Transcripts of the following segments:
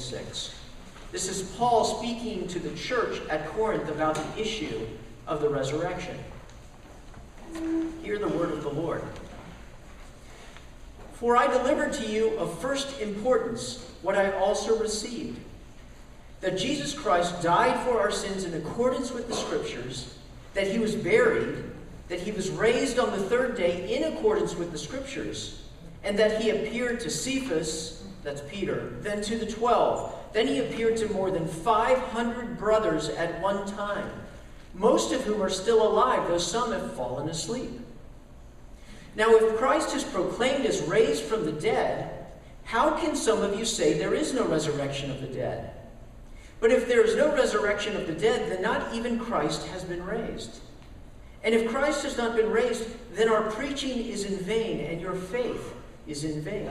26. This is Paul speaking to the church at Corinth about the issue of the resurrection. Hear the word of the Lord. For I delivered to you of first importance what I also received that Jesus Christ died for our sins in accordance with the Scriptures, that he was buried, that he was raised on the third day in accordance with the Scriptures, and that he appeared to Cephas, that's Peter, then to the twelve. Then he appeared to more than 500 brothers at one time, most of whom are still alive, though some have fallen asleep. Now, if Christ is proclaimed as raised from the dead, how can some of you say there is no resurrection of the dead? But if there is no resurrection of the dead, then not even Christ has been raised. And if Christ has not been raised, then our preaching is in vain, and your faith is in vain.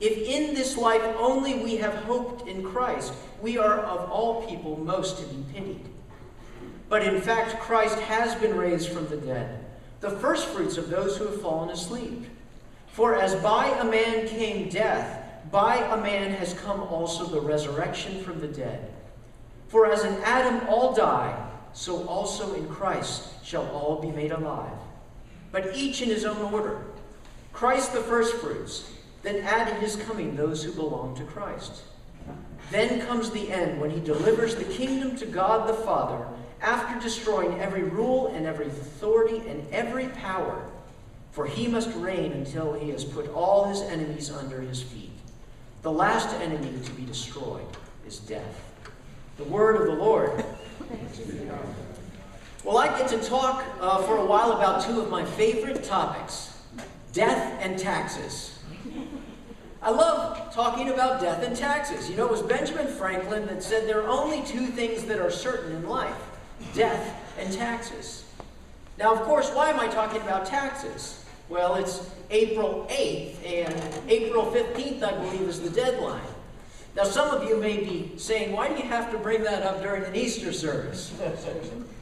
If in this life only we have hoped in Christ, we are of all people most to be pitied. But in fact, Christ has been raised from the dead, the firstfruits of those who have fallen asleep. For as by a man came death, by a man has come also the resurrection from the dead. For as in Adam all die, so also in Christ shall all be made alive. But each in his own order. Christ the firstfruits then add in his coming those who belong to Christ. Then comes the end when he delivers the kingdom to God the Father after destroying every rule and every authority and every power. For he must reign until he has put all his enemies under his feet. The last enemy to be destroyed is death. The word of the Lord. Well, I get to talk uh, for a while about two of my favorite topics death and taxes. I love talking about death and taxes. You know, it was Benjamin Franklin that said there are only two things that are certain in life death and taxes. Now, of course, why am I talking about taxes? Well, it's April 8th, and April 15th, I believe, is the deadline. Now, some of you may be saying, why do you have to bring that up during an Easter service?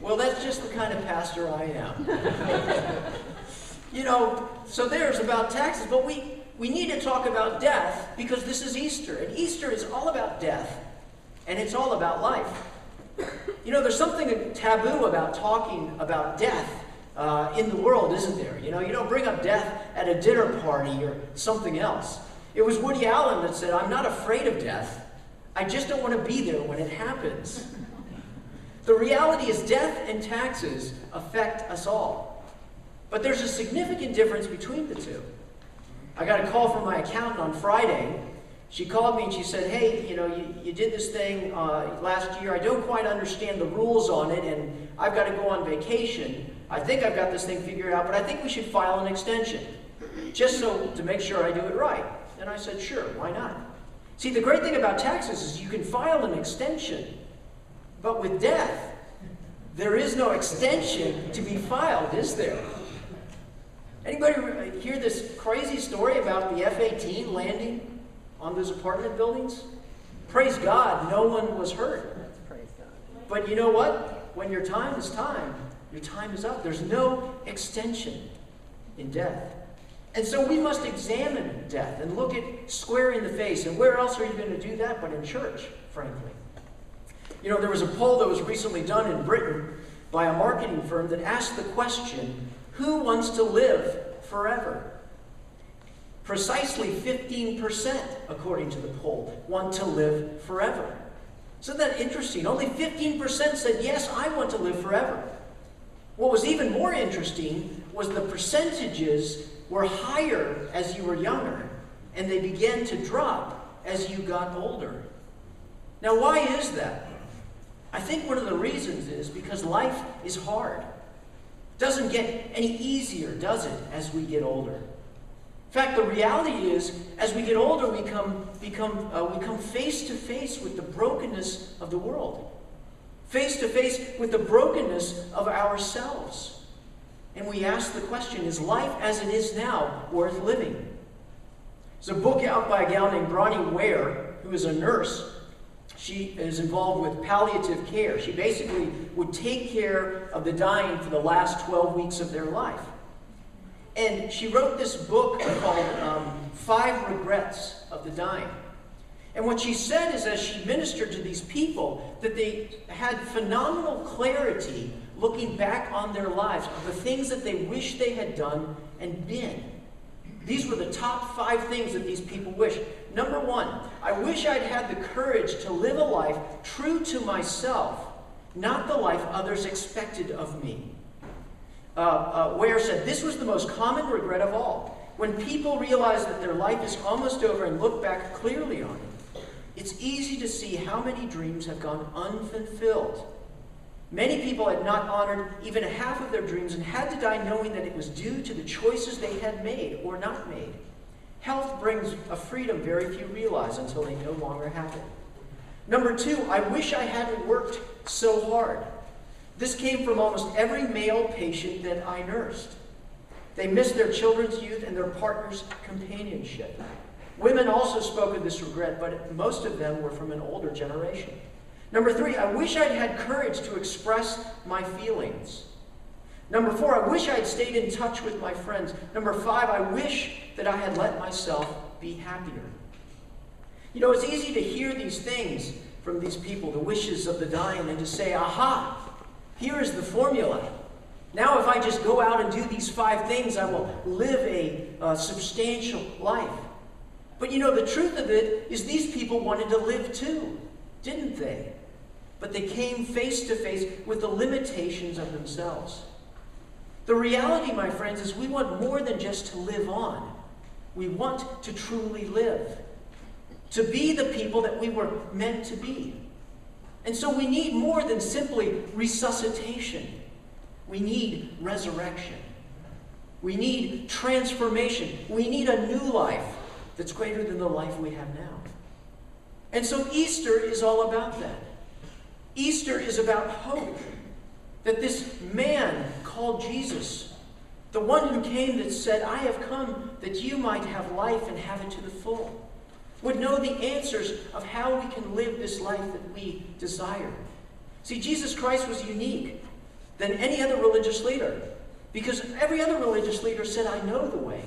well, that's just the kind of pastor I am. you know, so there's about taxes, but we, we need to talk about death because this is Easter. And Easter is all about death, and it's all about life. You know, there's something taboo about talking about death uh, in the world, isn't there? You know, you don't bring up death at a dinner party or something else. It was Woody Allen that said, I'm not afraid of death. I just don't want to be there when it happens. The reality is, death and taxes affect us all. But there's a significant difference between the two. I got a call from my accountant on Friday. She called me and she said, Hey, you know, you, you did this thing uh, last year. I don't quite understand the rules on it, and I've got to go on vacation. I think I've got this thing figured out, but I think we should file an extension just so to make sure I do it right. And I said, Sure, why not? See, the great thing about taxes is you can file an extension, but with death, there is no extension to be filed, is there? Anybody uh, hear this crazy story about the F-18 landing on those apartment buildings? Praise God, no one was hurt. But you know what? When your time is time, your time is up. There's no extension in death. And so we must examine death and look it square in the face. And where else are you going to do that but in church, frankly? You know, there was a poll that was recently done in Britain by a marketing firm that asked the question who wants to live forever? Precisely 15%, according to the poll, want to live forever. Isn't that interesting? Only 15% said, Yes, I want to live forever. What was even more interesting was the percentages were higher as you were younger, and they began to drop as you got older. Now, why is that? I think one of the reasons is because life is hard. Doesn't get any easier, does it, as we get older? In fact, the reality is, as we get older, we come, become, uh, we come face to face with the brokenness of the world. face to face with the brokenness of ourselves. And we ask the question is life as it is now worth living? There's a book out by a gal named Bronnie Ware, who is a nurse. She is involved with palliative care. She basically would take care of the dying for the last 12 weeks of their life. And she wrote this book called um, Five Regrets of the Dying. And what she said is, as she ministered to these people, that they had phenomenal clarity looking back on their lives of the things that they wish they had done and been. These were the top five things that these people wish. Number one, I wish I'd had the courage to live a life true to myself, not the life others expected of me. Uh, uh, Ware said, This was the most common regret of all. When people realize that their life is almost over and look back clearly on it, it's easy to see how many dreams have gone unfulfilled. Many people had not honored even half of their dreams and had to die knowing that it was due to the choices they had made or not made. Health brings a freedom very few realize until they no longer have it. Number two, I wish I hadn't worked so hard. This came from almost every male patient that I nursed. They missed their children's youth and their partner's companionship. Women also spoke of this regret, but most of them were from an older generation. Number three, I wish I'd had courage to express my feelings. Number four, I wish I'd stayed in touch with my friends. Number five, I wish that I had let myself be happier. You know, it's easy to hear these things from these people, the wishes of the dying, and to say, aha, here is the formula. Now, if I just go out and do these five things, I will live a uh, substantial life. But you know, the truth of it is these people wanted to live too, didn't they? But they came face to face with the limitations of themselves. The reality, my friends, is we want more than just to live on. We want to truly live, to be the people that we were meant to be. And so we need more than simply resuscitation. We need resurrection. We need transformation. We need a new life that's greater than the life we have now. And so Easter is all about that. Easter is about hope that this man called Jesus, the one who came that said, I have come that you might have life and have it to the full, would know the answers of how we can live this life that we desire. See, Jesus Christ was unique than any other religious leader because every other religious leader said, I know the way.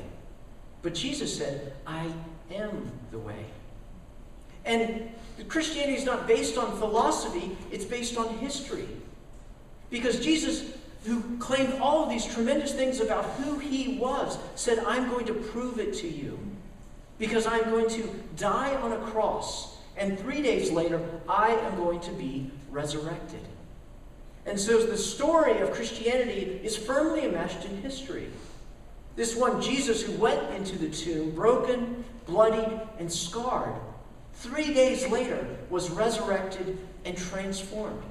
But Jesus said, I am the way. And Christianity is not based on philosophy, it's based on history. Because Jesus, who claimed all of these tremendous things about who he was, said, I'm going to prove it to you. Because I'm going to die on a cross, and three days later, I am going to be resurrected. And so the story of Christianity is firmly enmeshed in history. This one, Jesus, who went into the tomb, broken, bloodied, and scarred, three days later was resurrected and transformed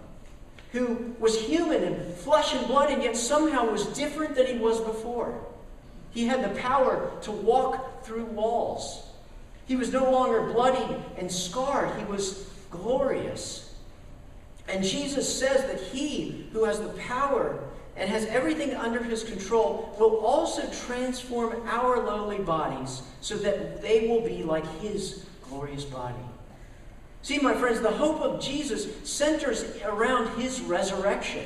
who was human and flesh and blood, and yet somehow was different than he was before. He had the power to walk through walls. He was no longer bloody and scarred, he was glorious. And Jesus says that he who has the power and has everything under his control will also transform our lowly bodies so that they will be like his glorious body. See, my friends, the hope of Jesus centers around his resurrection.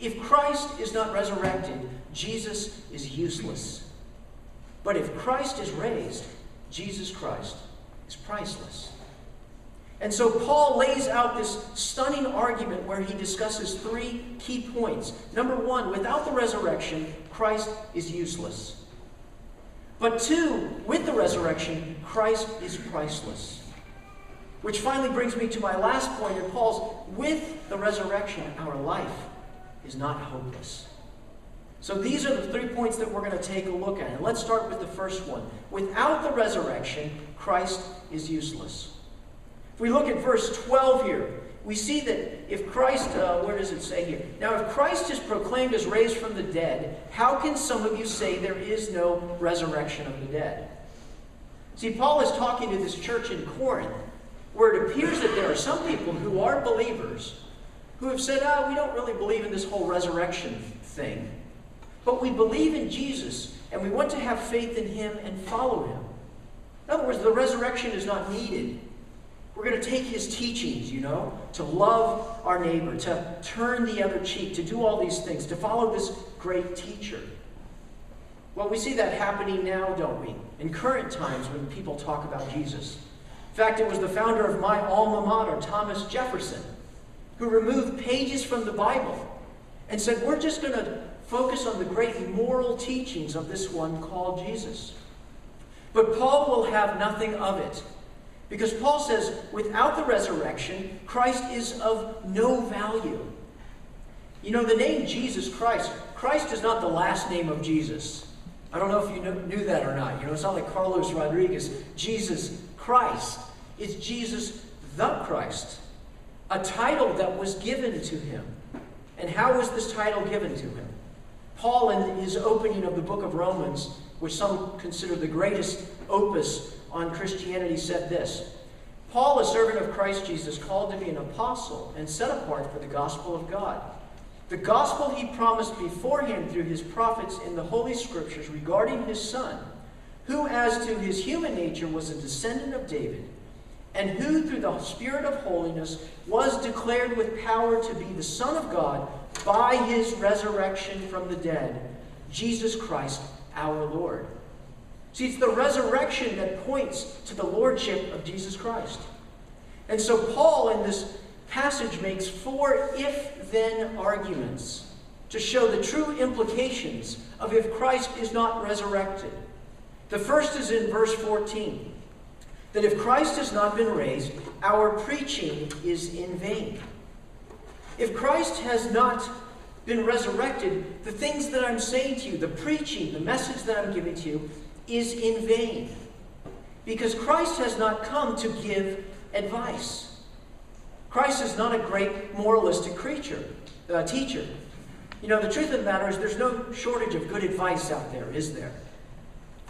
If Christ is not resurrected, Jesus is useless. But if Christ is raised, Jesus Christ is priceless. And so Paul lays out this stunning argument where he discusses three key points. Number one, without the resurrection, Christ is useless. But two, with the resurrection, Christ is priceless. Which finally brings me to my last point in Paul's with the resurrection, our life is not hopeless. So these are the three points that we're going to take a look at. And let's start with the first one. Without the resurrection, Christ is useless. If we look at verse 12 here, we see that if Christ, uh, where does it say here? Now, if Christ is proclaimed as raised from the dead, how can some of you say there is no resurrection of the dead? See, Paul is talking to this church in Corinth where it appears that there are some people who are believers who have said, ah, we don't really believe in this whole resurrection thing. But we believe in Jesus, and we want to have faith in him and follow him. In other words, the resurrection is not needed. We're going to take his teachings, you know, to love our neighbor, to turn the other cheek, to do all these things, to follow this great teacher. Well, we see that happening now, don't we? In current times when people talk about Jesus. In fact, it was the founder of my alma mater, Thomas Jefferson, who removed pages from the Bible and said, We're just going to focus on the great moral teachings of this one called Jesus. But Paul will have nothing of it. Because Paul says, without the resurrection, Christ is of no value. You know, the name Jesus Christ, Christ is not the last name of Jesus. I don't know if you knew that or not. You know, it's not like Carlos Rodriguez. Jesus Christ. It's Jesus the Christ, a title that was given to him. And how was this title given to him? Paul, in his opening of the book of Romans, which some consider the greatest opus on Christianity, said this Paul, a servant of Christ Jesus, called to be an apostle and set apart for the gospel of God. The gospel he promised beforehand through his prophets in the Holy Scriptures regarding his Son, who, as to his human nature, was a descendant of David, and who, through the Spirit of holiness, was declared with power to be the Son of God by his resurrection from the dead, Jesus Christ our Lord. See, it's the resurrection that points to the lordship of Jesus Christ. And so, Paul, in this passage makes four if then arguments to show the true implications of if Christ is not resurrected. The first is in verse 14 that if Christ has not been raised, our preaching is in vain. If Christ has not been resurrected, the things that I'm saying to you, the preaching, the message that I'm giving to you, is in vain. Because Christ has not come to give advice. Christ is not a great moralistic creature, uh, teacher. You know, the truth of the matter is there's no shortage of good advice out there, is there?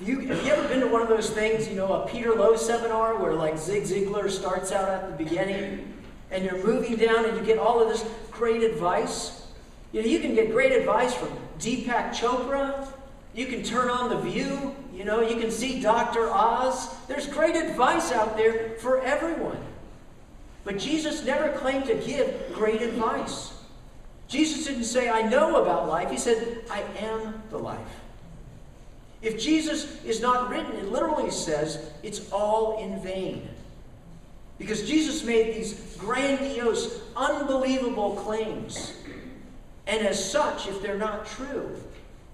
You, have you ever been to one of those things, you know, a Peter Lowe seminar where like Zig Ziglar starts out at the beginning and you're moving down and you get all of this great advice? You know, you can get great advice from Deepak Chopra. You can turn on The View. You know, you can see Dr. Oz. There's great advice out there for everyone. But Jesus never claimed to give great advice. Jesus didn't say, I know about life. He said, I am the life. If Jesus is not written, it literally says it's all in vain. Because Jesus made these grandiose, unbelievable claims. And as such, if they're not true,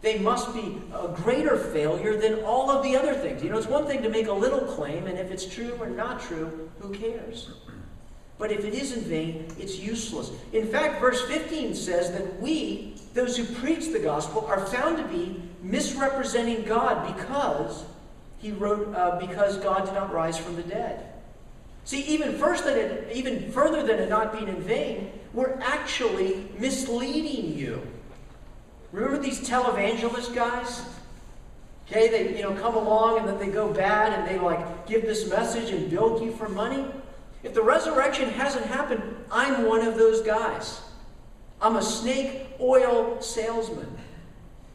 they must be a greater failure than all of the other things. You know, it's one thing to make a little claim, and if it's true or not true, who cares? But if it is in vain, it's useless. In fact, verse 15 says that we, those who preach the gospel, are found to be misrepresenting God because he wrote uh, because God did not rise from the dead. See, even first than it, even further than it not being in vain, we're actually misleading you. Remember these televangelist guys? Okay, they you know come along and then they go bad and they like give this message and bilk you for money. If the resurrection hasn't happened, I'm one of those guys. I'm a snake oil salesman.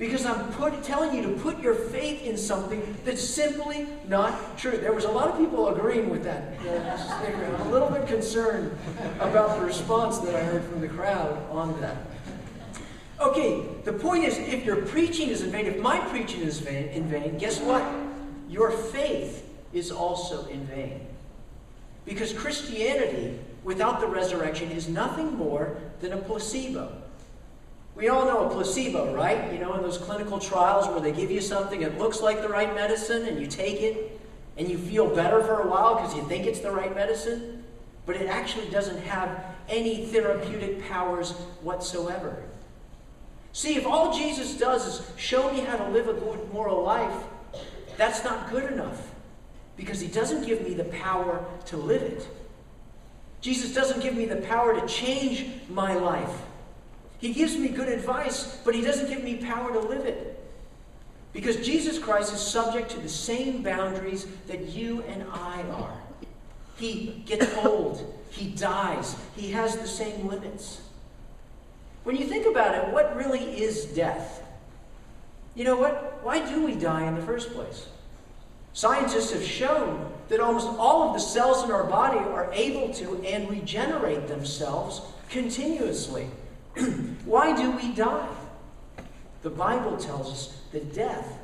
Because I'm put, telling you to put your faith in something that's simply not true. There was a lot of people agreeing with that. I'm a little bit concerned about the response that I heard from the crowd on that. Okay, the point is if your preaching is in vain, if my preaching is vain, in vain, guess what? Your faith is also in vain. Because Christianity, without the resurrection, is nothing more than a placebo. We all know a placebo, right? You know, in those clinical trials where they give you something, it looks like the right medicine, and you take it, and you feel better for a while because you think it's the right medicine, but it actually doesn't have any therapeutic powers whatsoever. See, if all Jesus does is show me how to live a good moral life, that's not good enough because he doesn't give me the power to live it. Jesus doesn't give me the power to change my life. He gives me good advice, but he doesn't give me power to live it. Because Jesus Christ is subject to the same boundaries that you and I are. He gets old, he dies, he has the same limits. when you think about it, what really is death? You know what? Why do we die in the first place? Scientists have shown that almost all of the cells in our body are able to and regenerate themselves continuously. Why do we die? The Bible tells us that death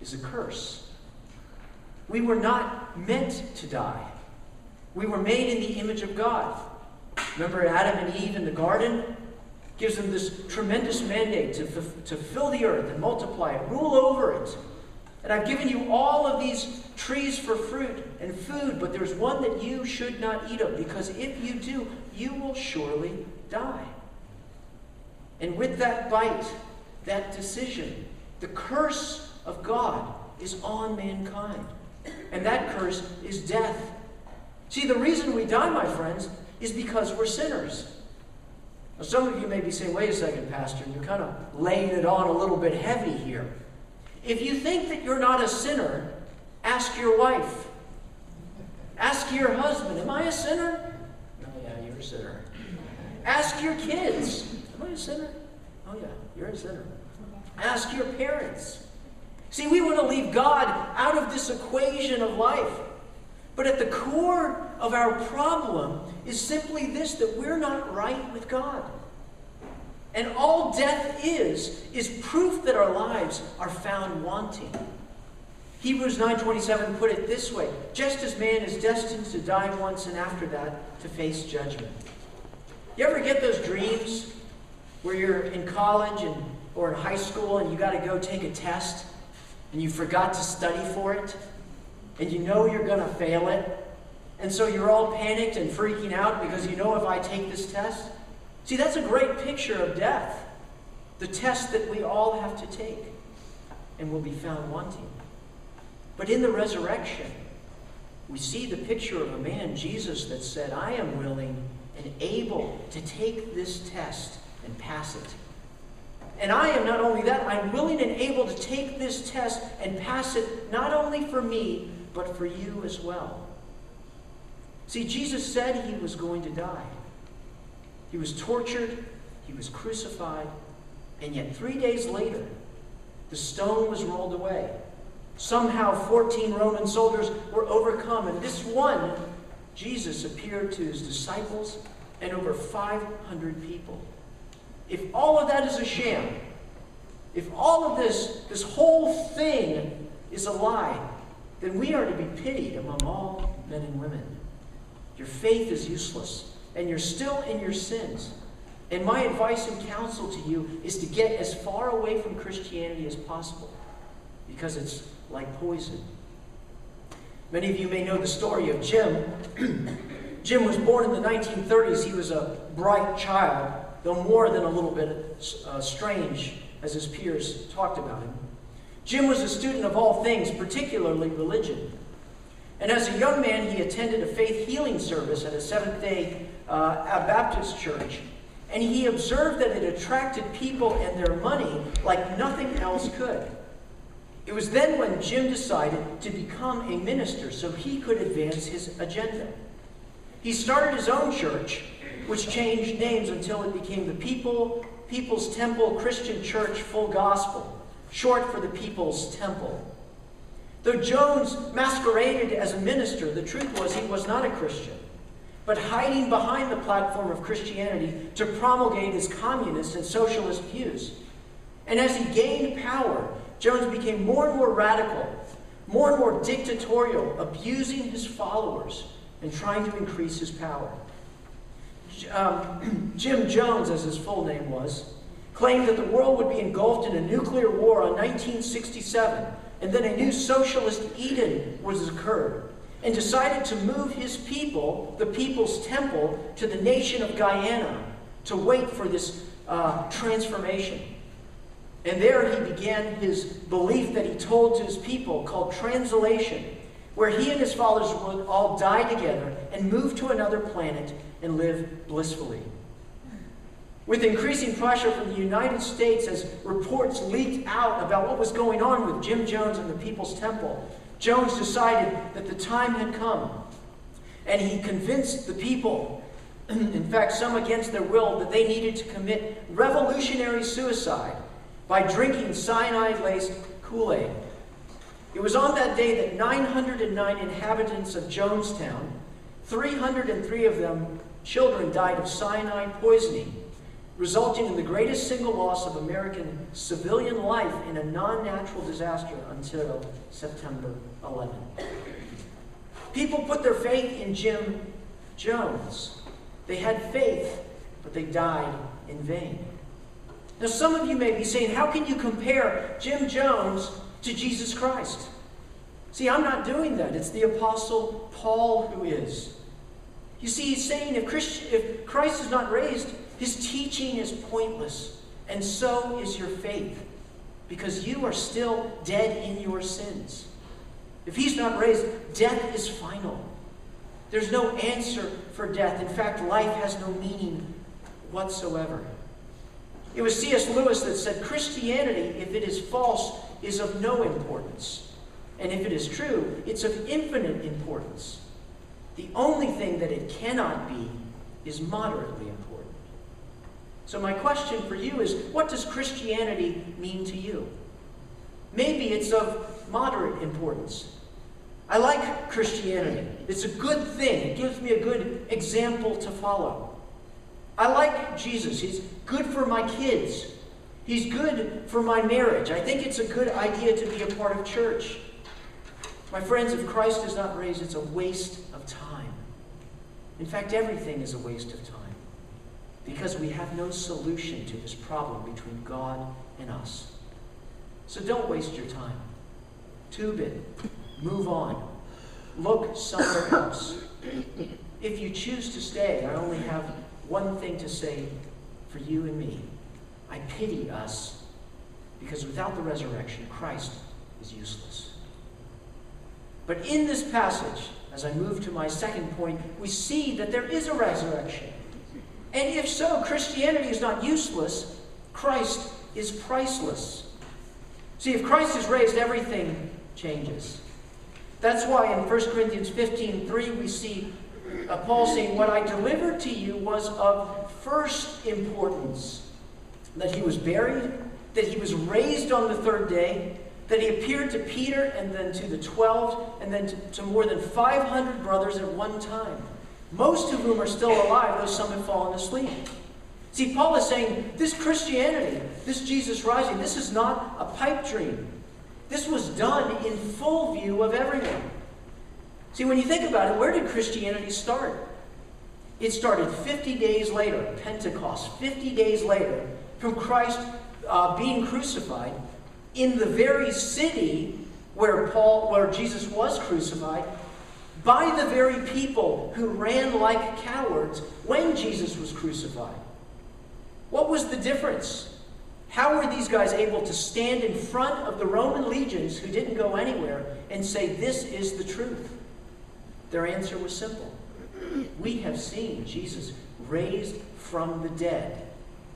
is a curse. We were not meant to die. We were made in the image of God. Remember Adam and Eve in the garden? Gives them this tremendous mandate to, to fill the earth and multiply it, rule over it. And I've given you all of these trees for fruit and food, but there's one that you should not eat of, because if you do, you will surely die. And with that bite, that decision, the curse of God is on mankind. And that curse is death. See, the reason we die, my friends, is because we're sinners. Now, some of you may be saying, wait a second, Pastor, you're kind of laying it on a little bit heavy here. If you think that you're not a sinner, ask your wife. Ask your husband, Am I a sinner? Oh, yeah, you're a sinner. Ask your kids, Am I a sinner? Oh, yeah, you're a sinner. Ask your parents. See, we want to leave God out of this equation of life. But at the core of our problem is simply this that we're not right with God. And all death is, is proof that our lives are found wanting. Hebrews 9:27 put it this way, just as man is destined to die once and after that to face judgment. You ever get those dreams where you're in college and or in high school and you got to go take a test and you forgot to study for it and you know you're going to fail it and so you're all panicked and freaking out because you know if I take this test. See, that's a great picture of death. The test that we all have to take and will be found wanting. But in the resurrection, we see the picture of a man, Jesus, that said, I am willing and able to take this test and pass it. And I am not only that, I'm willing and able to take this test and pass it not only for me, but for you as well. See, Jesus said he was going to die. He was tortured, he was crucified, and yet three days later, the stone was rolled away. Somehow, 14 Roman soldiers were overcome, and this one, Jesus, appeared to his disciples and over 500 people. If all of that is a sham, if all of this, this whole thing is a lie, then we are to be pitied among all men and women. Your faith is useless, and you're still in your sins. And my advice and counsel to you is to get as far away from Christianity as possible, because it's like poison. Many of you may know the story of Jim. Jim was born in the 1930s. He was a bright child though more than a little bit uh, strange as his peers talked about him. Jim was a student of all things, particularly religion. And as a young man, he attended a faith healing service at a Seventh day uh, Baptist church. And he observed that it attracted people and their money like nothing else could. It was then when Jim decided to become a minister so he could advance his agenda. He started his own church which changed names until it became the People, People's Temple Christian Church Full Gospel, short for the People's Temple. Though Jones masqueraded as a minister, the truth was he was not a Christian, but hiding behind the platform of Christianity to promulgate his communist and socialist views. And as he gained power, Jones became more and more radical, more and more dictatorial, abusing his followers and trying to increase his power um, Jim Jones, as his full name was, claimed that the world would be engulfed in a nuclear war on 1967, and then a new socialist Eden was occurred, and decided to move his people, the People's Temple, to the nation of Guyana to wait for this uh, transformation. And there he began his belief that he told to his people called translation, where he and his followers would all die together and move to another planet and live blissfully. With increasing pressure from the United States as reports leaked out about what was going on with Jim Jones and the People's Temple, Jones decided that the time had come. And he convinced the people in fact, some against their will, that they needed to commit revolutionary suicide by drinking cyanide laced Kool Aid. It was on that day that 909 inhabitants of Jonestown, 303 of them children, died of cyanide poisoning, resulting in the greatest single loss of American civilian life in a non natural disaster until September 11. People put their faith in Jim Jones. They had faith, but they died in vain. Now, some of you may be saying, how can you compare Jim Jones to Jesus Christ? See, I'm not doing that. It's the Apostle Paul who is. You see, he's saying if, Christ, if Christ is not raised, his teaching is pointless, and so is your faith, because you are still dead in your sins. If he's not raised, death is final. There's no answer for death. In fact, life has no meaning whatsoever. It was C.S. Lewis that said Christianity, if it is false, is of no importance. And if it is true, it's of infinite importance. The only thing that it cannot be is moderately important. So, my question for you is what does Christianity mean to you? Maybe it's of moderate importance. I like Christianity. It's a good thing. It gives me a good example to follow. I like Jesus. He's good for my kids. He's good for my marriage. I think it's a good idea to be a part of church. My friends, if Christ is not raised, it's a waste of time. In fact, everything is a waste of time because we have no solution to this problem between God and us. So don't waste your time. Tube it. Move on. Look somewhere else. If you choose to stay, I only have one thing to say for you and me. I pity us because without the resurrection, Christ is useless. But in this passage, as I move to my second point, we see that there is a resurrection. And if so, Christianity is not useless, Christ is priceless. See, if Christ is raised, everything changes. That's why in 1 Corinthians 15 3, we see uh, Paul saying, What I delivered to you was of first importance that he was buried, that he was raised on the third day, that he appeared to Peter and then to the 12 and then to, to more than 500 brothers at one time, most of whom are still alive, though some have fallen asleep. See, Paul is saying this Christianity, this Jesus rising, this is not a pipe dream. This was done in full view of everyone. See, when you think about it, where did Christianity start? It started 50 days later, Pentecost, 50 days later, from Christ uh, being crucified in the very city where Paul, where Jesus was crucified, by the very people who ran like cowards when Jesus was crucified. What was the difference? How were these guys able to stand in front of the Roman legions who didn't go anywhere and say, This is the truth? Their answer was simple. We have seen Jesus raised from the dead,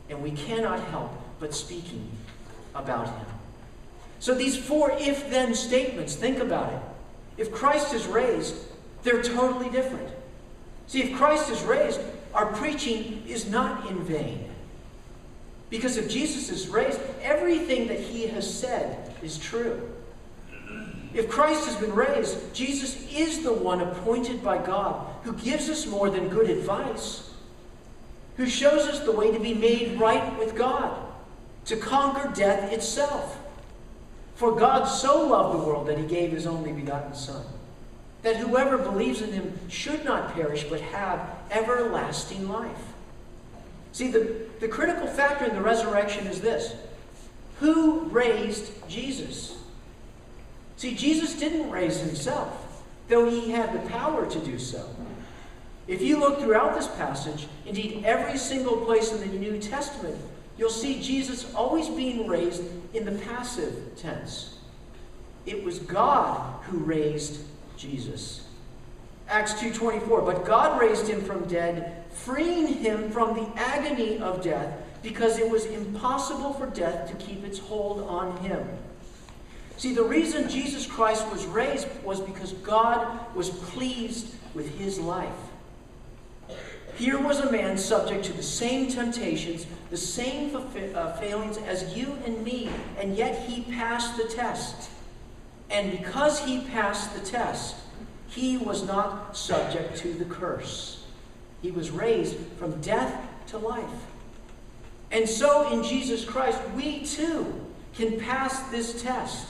and we cannot help but speaking about him. So these four if then statements, think about it. If Christ is raised, they're totally different. See, if Christ is raised, our preaching is not in vain. Because if Jesus is raised, everything that he has said is true. If Christ has been raised, Jesus is the one appointed by God who gives us more than good advice, who shows us the way to be made right with God, to conquer death itself. For God so loved the world that he gave his only begotten Son, that whoever believes in him should not perish but have everlasting life. See, the, the critical factor in the resurrection is this who raised Jesus? See, Jesus didn't raise himself, though he had the power to do so. If you look throughout this passage, indeed every single place in the New Testament, you'll see Jesus always being raised in the passive tense. It was God who raised Jesus. Acts 2:24, but God raised him from dead, freeing him from the agony of death, because it was impossible for death to keep its hold on him. See, the reason Jesus Christ was raised was because God was pleased with his life. Here was a man subject to the same temptations, the same uh, failings as you and me, and yet he passed the test. And because he passed the test, he was not subject to the curse. He was raised from death to life. And so in Jesus Christ, we too can pass this test.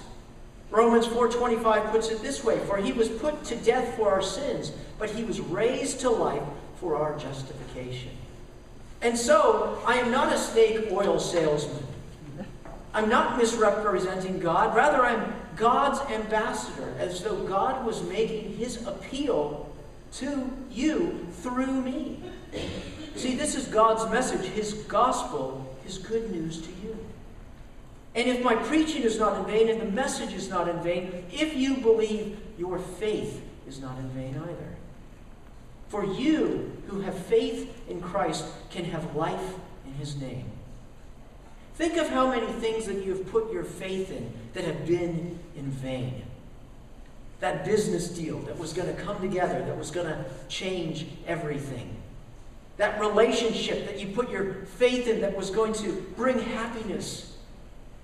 Romans 4:25 puts it this way, for he was put to death for our sins, but he was raised to life for our justification. And so, I am not a snake oil salesman. I'm not misrepresenting God. Rather, I'm God's ambassador, as though God was making his appeal to you through me. See, this is God's message, his gospel, his good news to you. And if my preaching is not in vain and the message is not in vain, if you believe, your faith is not in vain either. For you who have faith in Christ can have life in his name. Think of how many things that you have put your faith in that have been in vain. That business deal that was going to come together, that was going to change everything. That relationship that you put your faith in that was going to bring happiness.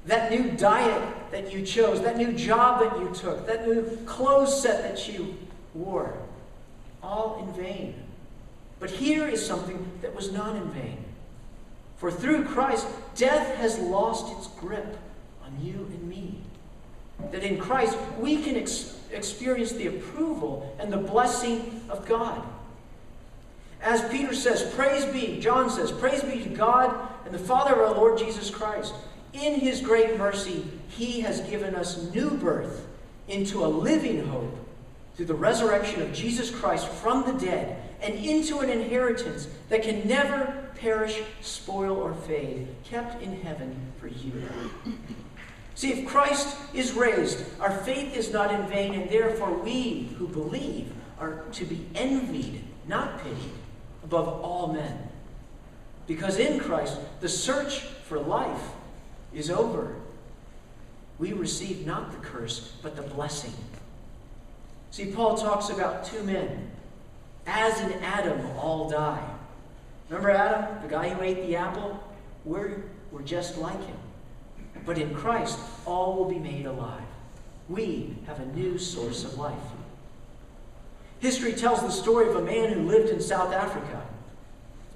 That new diet that you chose, that new job that you took, that new clothes set that you wore. All in vain. But here is something that was not in vain. For through Christ, death has lost its grip on you and me. That in Christ, we can ex- experience the approval and the blessing of God. As Peter says, Praise be, John says, Praise be to God and the Father of our Lord Jesus Christ. In his great mercy, he has given us new birth into a living hope through the resurrection of Jesus Christ from the dead and into an inheritance that can never perish, spoil, or fade, kept in heaven for you. See, if Christ is raised, our faith is not in vain, and therefore we who believe are to be envied, not pitied, above all men. Because in Christ, the search for life is over. We receive not the curse, but the blessing. See, Paul talks about two men. As in Adam, all die. Remember Adam, the guy who ate the apple? We're, we're just like him. But in Christ, all will be made alive. We have a new source of life. History tells the story of a man who lived in South Africa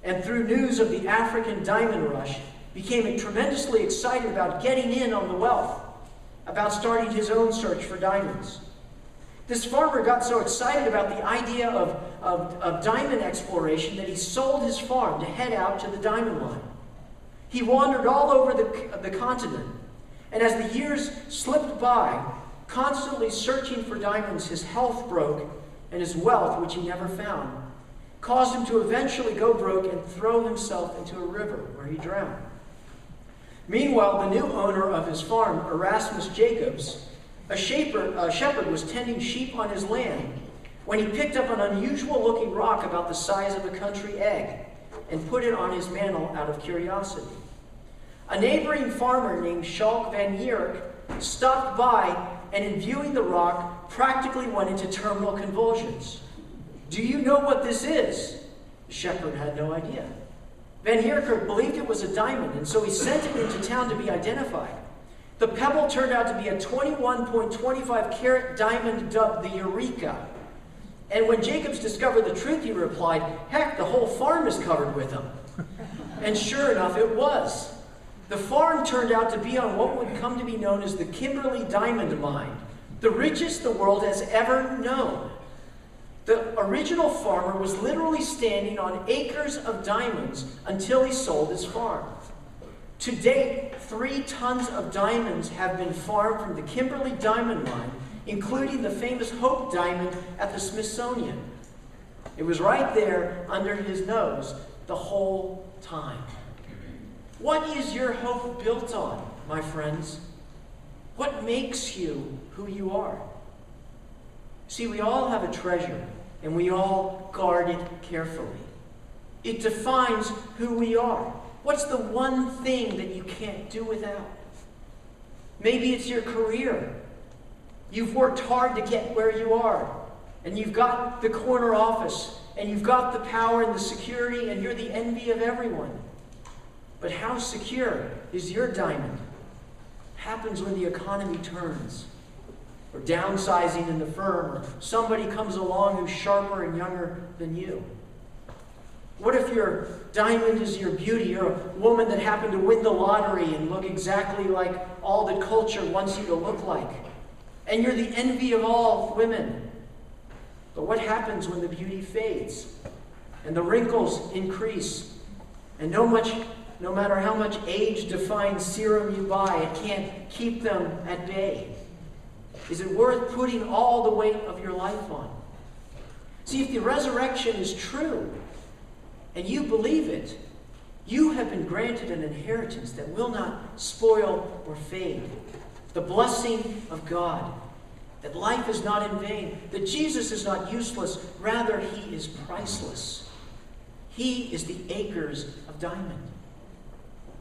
and through news of the African diamond rush became tremendously excited about getting in on the wealth, about starting his own search for diamonds. This farmer got so excited about the idea of, of, of, diamond exploration that he sold his farm to head out to the diamond mine. He wandered all over the, the continent, and as the years slipped by, constantly searching for diamonds, his health broke, and his wealth, which he never found, caused him to eventually go broke and throw himself into a river where he drowned. Meanwhile, the new owner of his farm, Erasmus Jacobs, a, shaper, a shepherd was tending sheep on his land when he picked up an unusual looking rock about the size of a country egg and put it on his mantle out of curiosity. A neighboring farmer named Schalk van Niekerk stopped by and, in viewing the rock, practically went into terminal convulsions. Do you know what this is? The shepherd had no idea. Van Niekerk believed it was a diamond, and so he sent it into town to be identified. The pebble turned out to be a 21.25 carat diamond dubbed the Eureka. And when Jacobs discovered the truth, he replied, Heck, the whole farm is covered with them. and sure enough, it was. The farm turned out to be on what would come to be known as the Kimberley Diamond Mine, the richest the world has ever known. The original farmer was literally standing on acres of diamonds until he sold his farm. To date, three tons of diamonds have been farmed from the Kimberley Diamond Mine, including the famous Hope Diamond at the Smithsonian. It was right there under his nose the whole time. What is your hope built on, my friends? What makes you who you are? See, we all have a treasure, and we all guard it carefully. It defines who we are. What's the one thing that you can't do without? Maybe it's your career. You've worked hard to get where you are, and you've got the corner office, and you've got the power and the security, and you're the envy of everyone. But how secure is your diamond? Happens when the economy turns, or downsizing in the firm, or somebody comes along who's sharper and younger than you. What if your diamond is your beauty? You're a woman that happened to win the lottery and look exactly like all that culture wants you to look like. And you're the envy of all women. But what happens when the beauty fades and the wrinkles increase and no much no matter how much age defying serum you buy, it can't keep them at bay. Is it worth putting all the weight of your life on? See, if the resurrection is true and you believe it, you have been granted an inheritance that will not spoil or fade. The blessing of God, that life is not in vain, that Jesus is not useless, rather, he is priceless. He is the acres of diamond.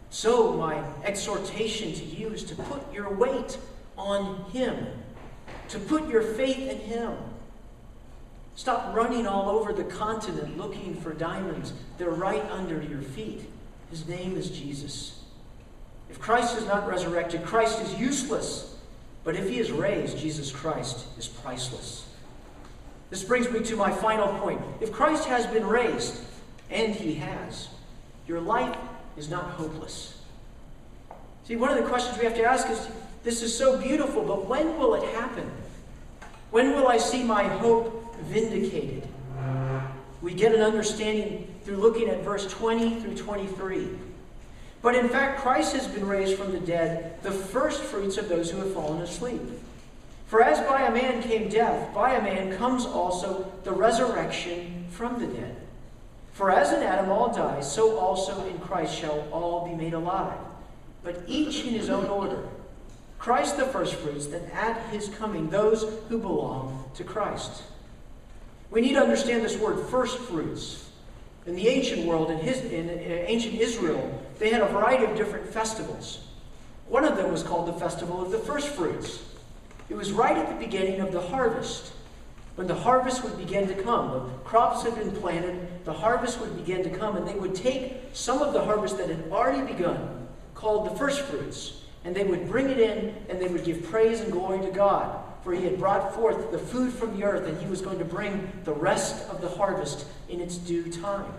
So, my exhortation to you is to put your weight on Him, to put your faith in Him. Stop running all over the continent looking for diamonds. They're right under your feet. His name is Jesus. If Christ is not resurrected, Christ is useless. But if he is raised, Jesus Christ is priceless. This brings me to my final point. If Christ has been raised, and he has, your life is not hopeless. See, one of the questions we have to ask is this is so beautiful, but when will it happen? When will I see my hope vindicated? We get an understanding through looking at verse 20 through 23. But in fact, Christ has been raised from the dead, the first fruits of those who have fallen asleep. For as by a man came death, by a man comes also the resurrection from the dead. For as in Adam all die, so also in Christ shall all be made alive, but each in his own order. Christ the firstfruits, then at his coming, those who belong to Christ. We need to understand this word first firstfruits. In the ancient world, in, his, in uh, ancient Israel, they had a variety of different festivals. One of them was called the Festival of the First Fruits. It was right at the beginning of the harvest. When the harvest would begin to come, the crops had been planted, the harvest would begin to come, and they would take some of the harvest that had already begun, called the first fruits, and they would bring it in and they would give praise and glory to God. For he had brought forth the food from the earth, and he was going to bring the rest of the harvest in its due time.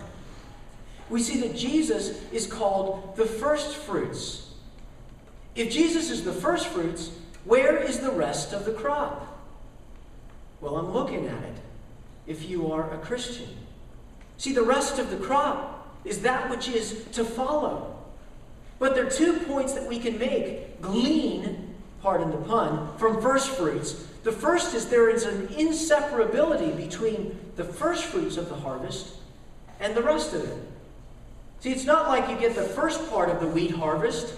We see that Jesus is called the first fruits. If Jesus is the first fruits, where is the rest of the crop? Well, I'm looking at it if you are a Christian. See, the rest of the crop is that which is to follow. But there are two points that we can make. Glean, pardon the pun, from first fruits. The first is there is an inseparability between the first fruits of the harvest and the rest of it. See, it's not like you get the first part of the wheat harvest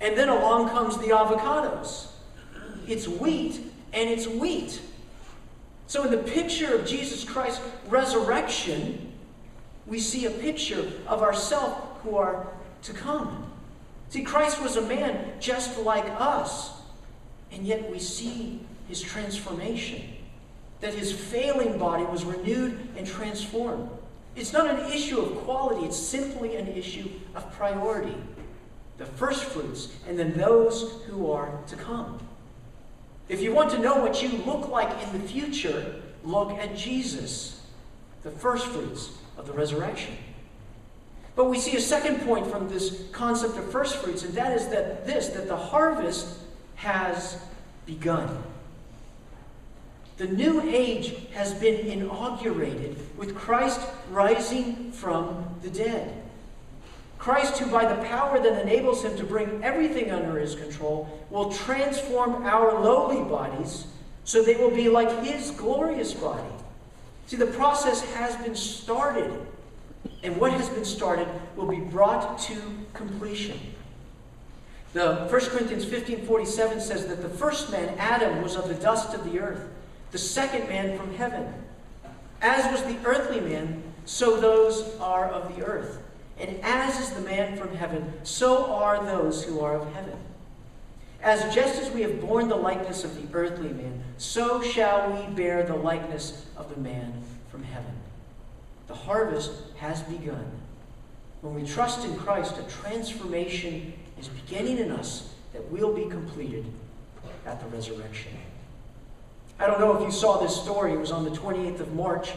and then along comes the avocados. It's wheat and it's wheat. So, in the picture of Jesus Christ's resurrection, we see a picture of ourselves who are to come. See, Christ was a man just like us, and yet we see his transformation. That his failing body was renewed and transformed. It's not an issue of quality, it's simply an issue of priority. The first fruits, and then those who are to come. If you want to know what you look like in the future, look at Jesus, the first fruits of the resurrection. But we see a second point from this concept of first fruits, and that is that this, that the harvest has begun. The new age has been inaugurated with Christ rising from the dead. Christ, who by the power that enables him to bring everything under his control, will transform our lowly bodies so they will be like his glorious body. See, the process has been started, and what has been started will be brought to completion. The 1 Corinthians 15:47 says that the first man, Adam, was of the dust of the earth, the second man from heaven. As was the earthly man, so those are of the earth. And as is the man from heaven, so are those who are of heaven. As just as we have borne the likeness of the earthly man, so shall we bear the likeness of the man from heaven. The harvest has begun. When we trust in Christ, a transformation is beginning in us that will be completed at the resurrection. I don't know if you saw this story. It was on the 28th of March.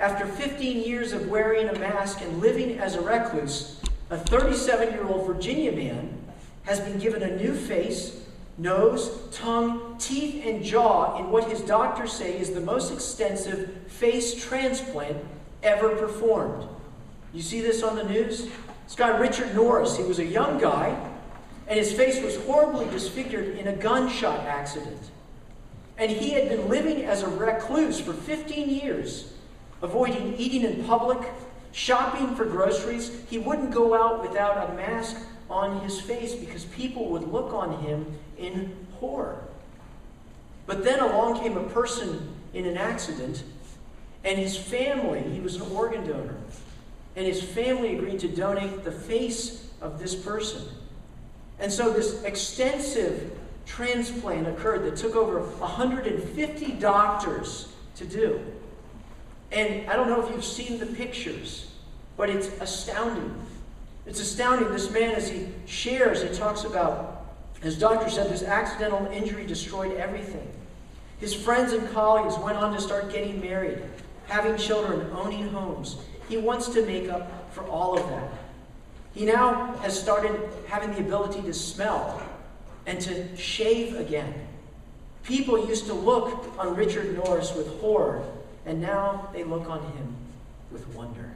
After 15 years of wearing a mask and living as a recluse, a 37 year old Virginia man has been given a new face, nose, tongue, teeth, and jaw in what his doctors say is the most extensive face transplant ever performed. You see this on the news? This guy, Richard Norris, he was a young guy, and his face was horribly disfigured in a gunshot accident. And he had been living as a recluse for 15 years, avoiding eating in public, shopping for groceries. He wouldn't go out without a mask on his face because people would look on him in horror. But then along came a person in an accident, and his family, he was an organ donor, and his family agreed to donate the face of this person. And so this extensive transplant occurred that took over 150 doctors to do. And I don't know if you've seen the pictures, but it's astounding. It's astounding. This man, as he shares, he talks about, his doctor said, this accidental injury destroyed everything. His friends and colleagues went on to start getting married, having children, owning homes. He wants to make up for all of that. He now has started having the ability to smell and to shave again. People used to look on Richard Norris with horror, and now they look on him with wonder.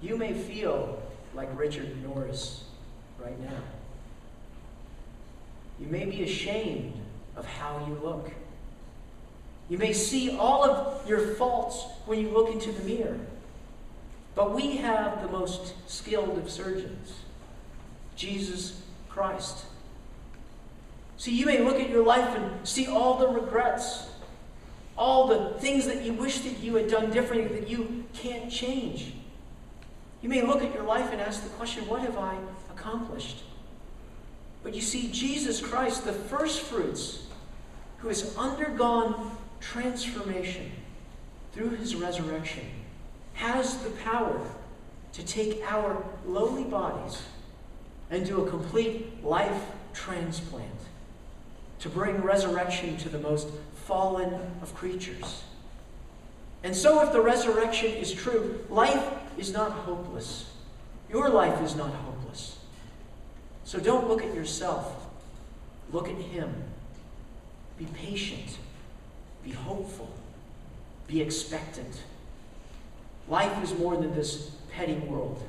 You may feel like Richard Norris right now. You may be ashamed of how you look. You may see all of your faults when you look into the mirror. But we have the most skilled of surgeons. Jesus Christ. See, you may look at your life and see all the regrets, all the things that you wish that you had done differently that you can't change. You may look at your life and ask the question, What have I accomplished? But you see, Jesus Christ, the first fruits, who has undergone transformation through his resurrection, has the power to take our lowly bodies and do a complete life transplant, to bring resurrection to the most fallen of creatures. And so, if the resurrection is true, life is not hopeless. Your life is not hopeless. So, don't look at yourself, look at Him. Be patient, be hopeful, be expectant. Life is more than this petty world.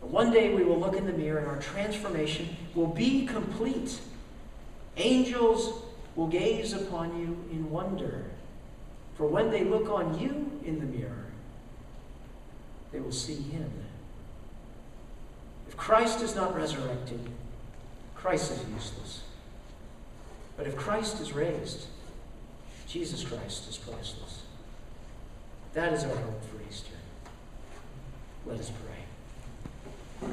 One day we will look in the mirror and our transformation will be complete. Angels will gaze upon you in wonder. For when they look on you in the mirror, they will see him. If Christ is not resurrected, Christ is useless. But if Christ is raised, Jesus Christ is priceless. That is our hope for Easter. Let us pray.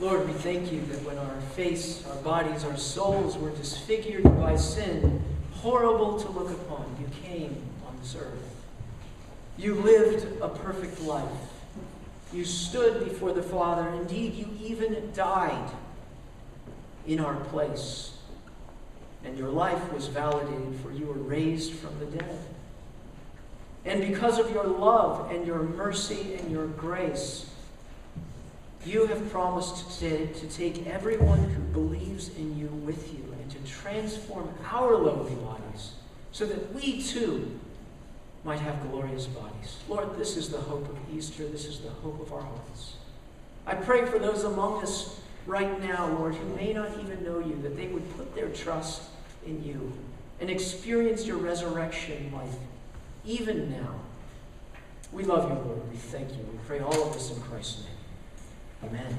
Lord, we thank you that when our face, our bodies, our souls were disfigured by sin, horrible to look upon, you came on this earth. You lived a perfect life. You stood before the Father. Indeed, you even died in our place. And your life was validated, for you were raised from the dead. And because of your love and your mercy and your grace, you have promised to, to take everyone who believes in you with you and to transform our lowly bodies so that we too might have glorious bodies. Lord, this is the hope of Easter. This is the hope of our hearts. I pray for those among us right now, Lord, who may not even know you, that they would put their trust in you and experience your resurrection life even now. We love you, Lord. We thank you. We pray all of this in Christ's name. Amen.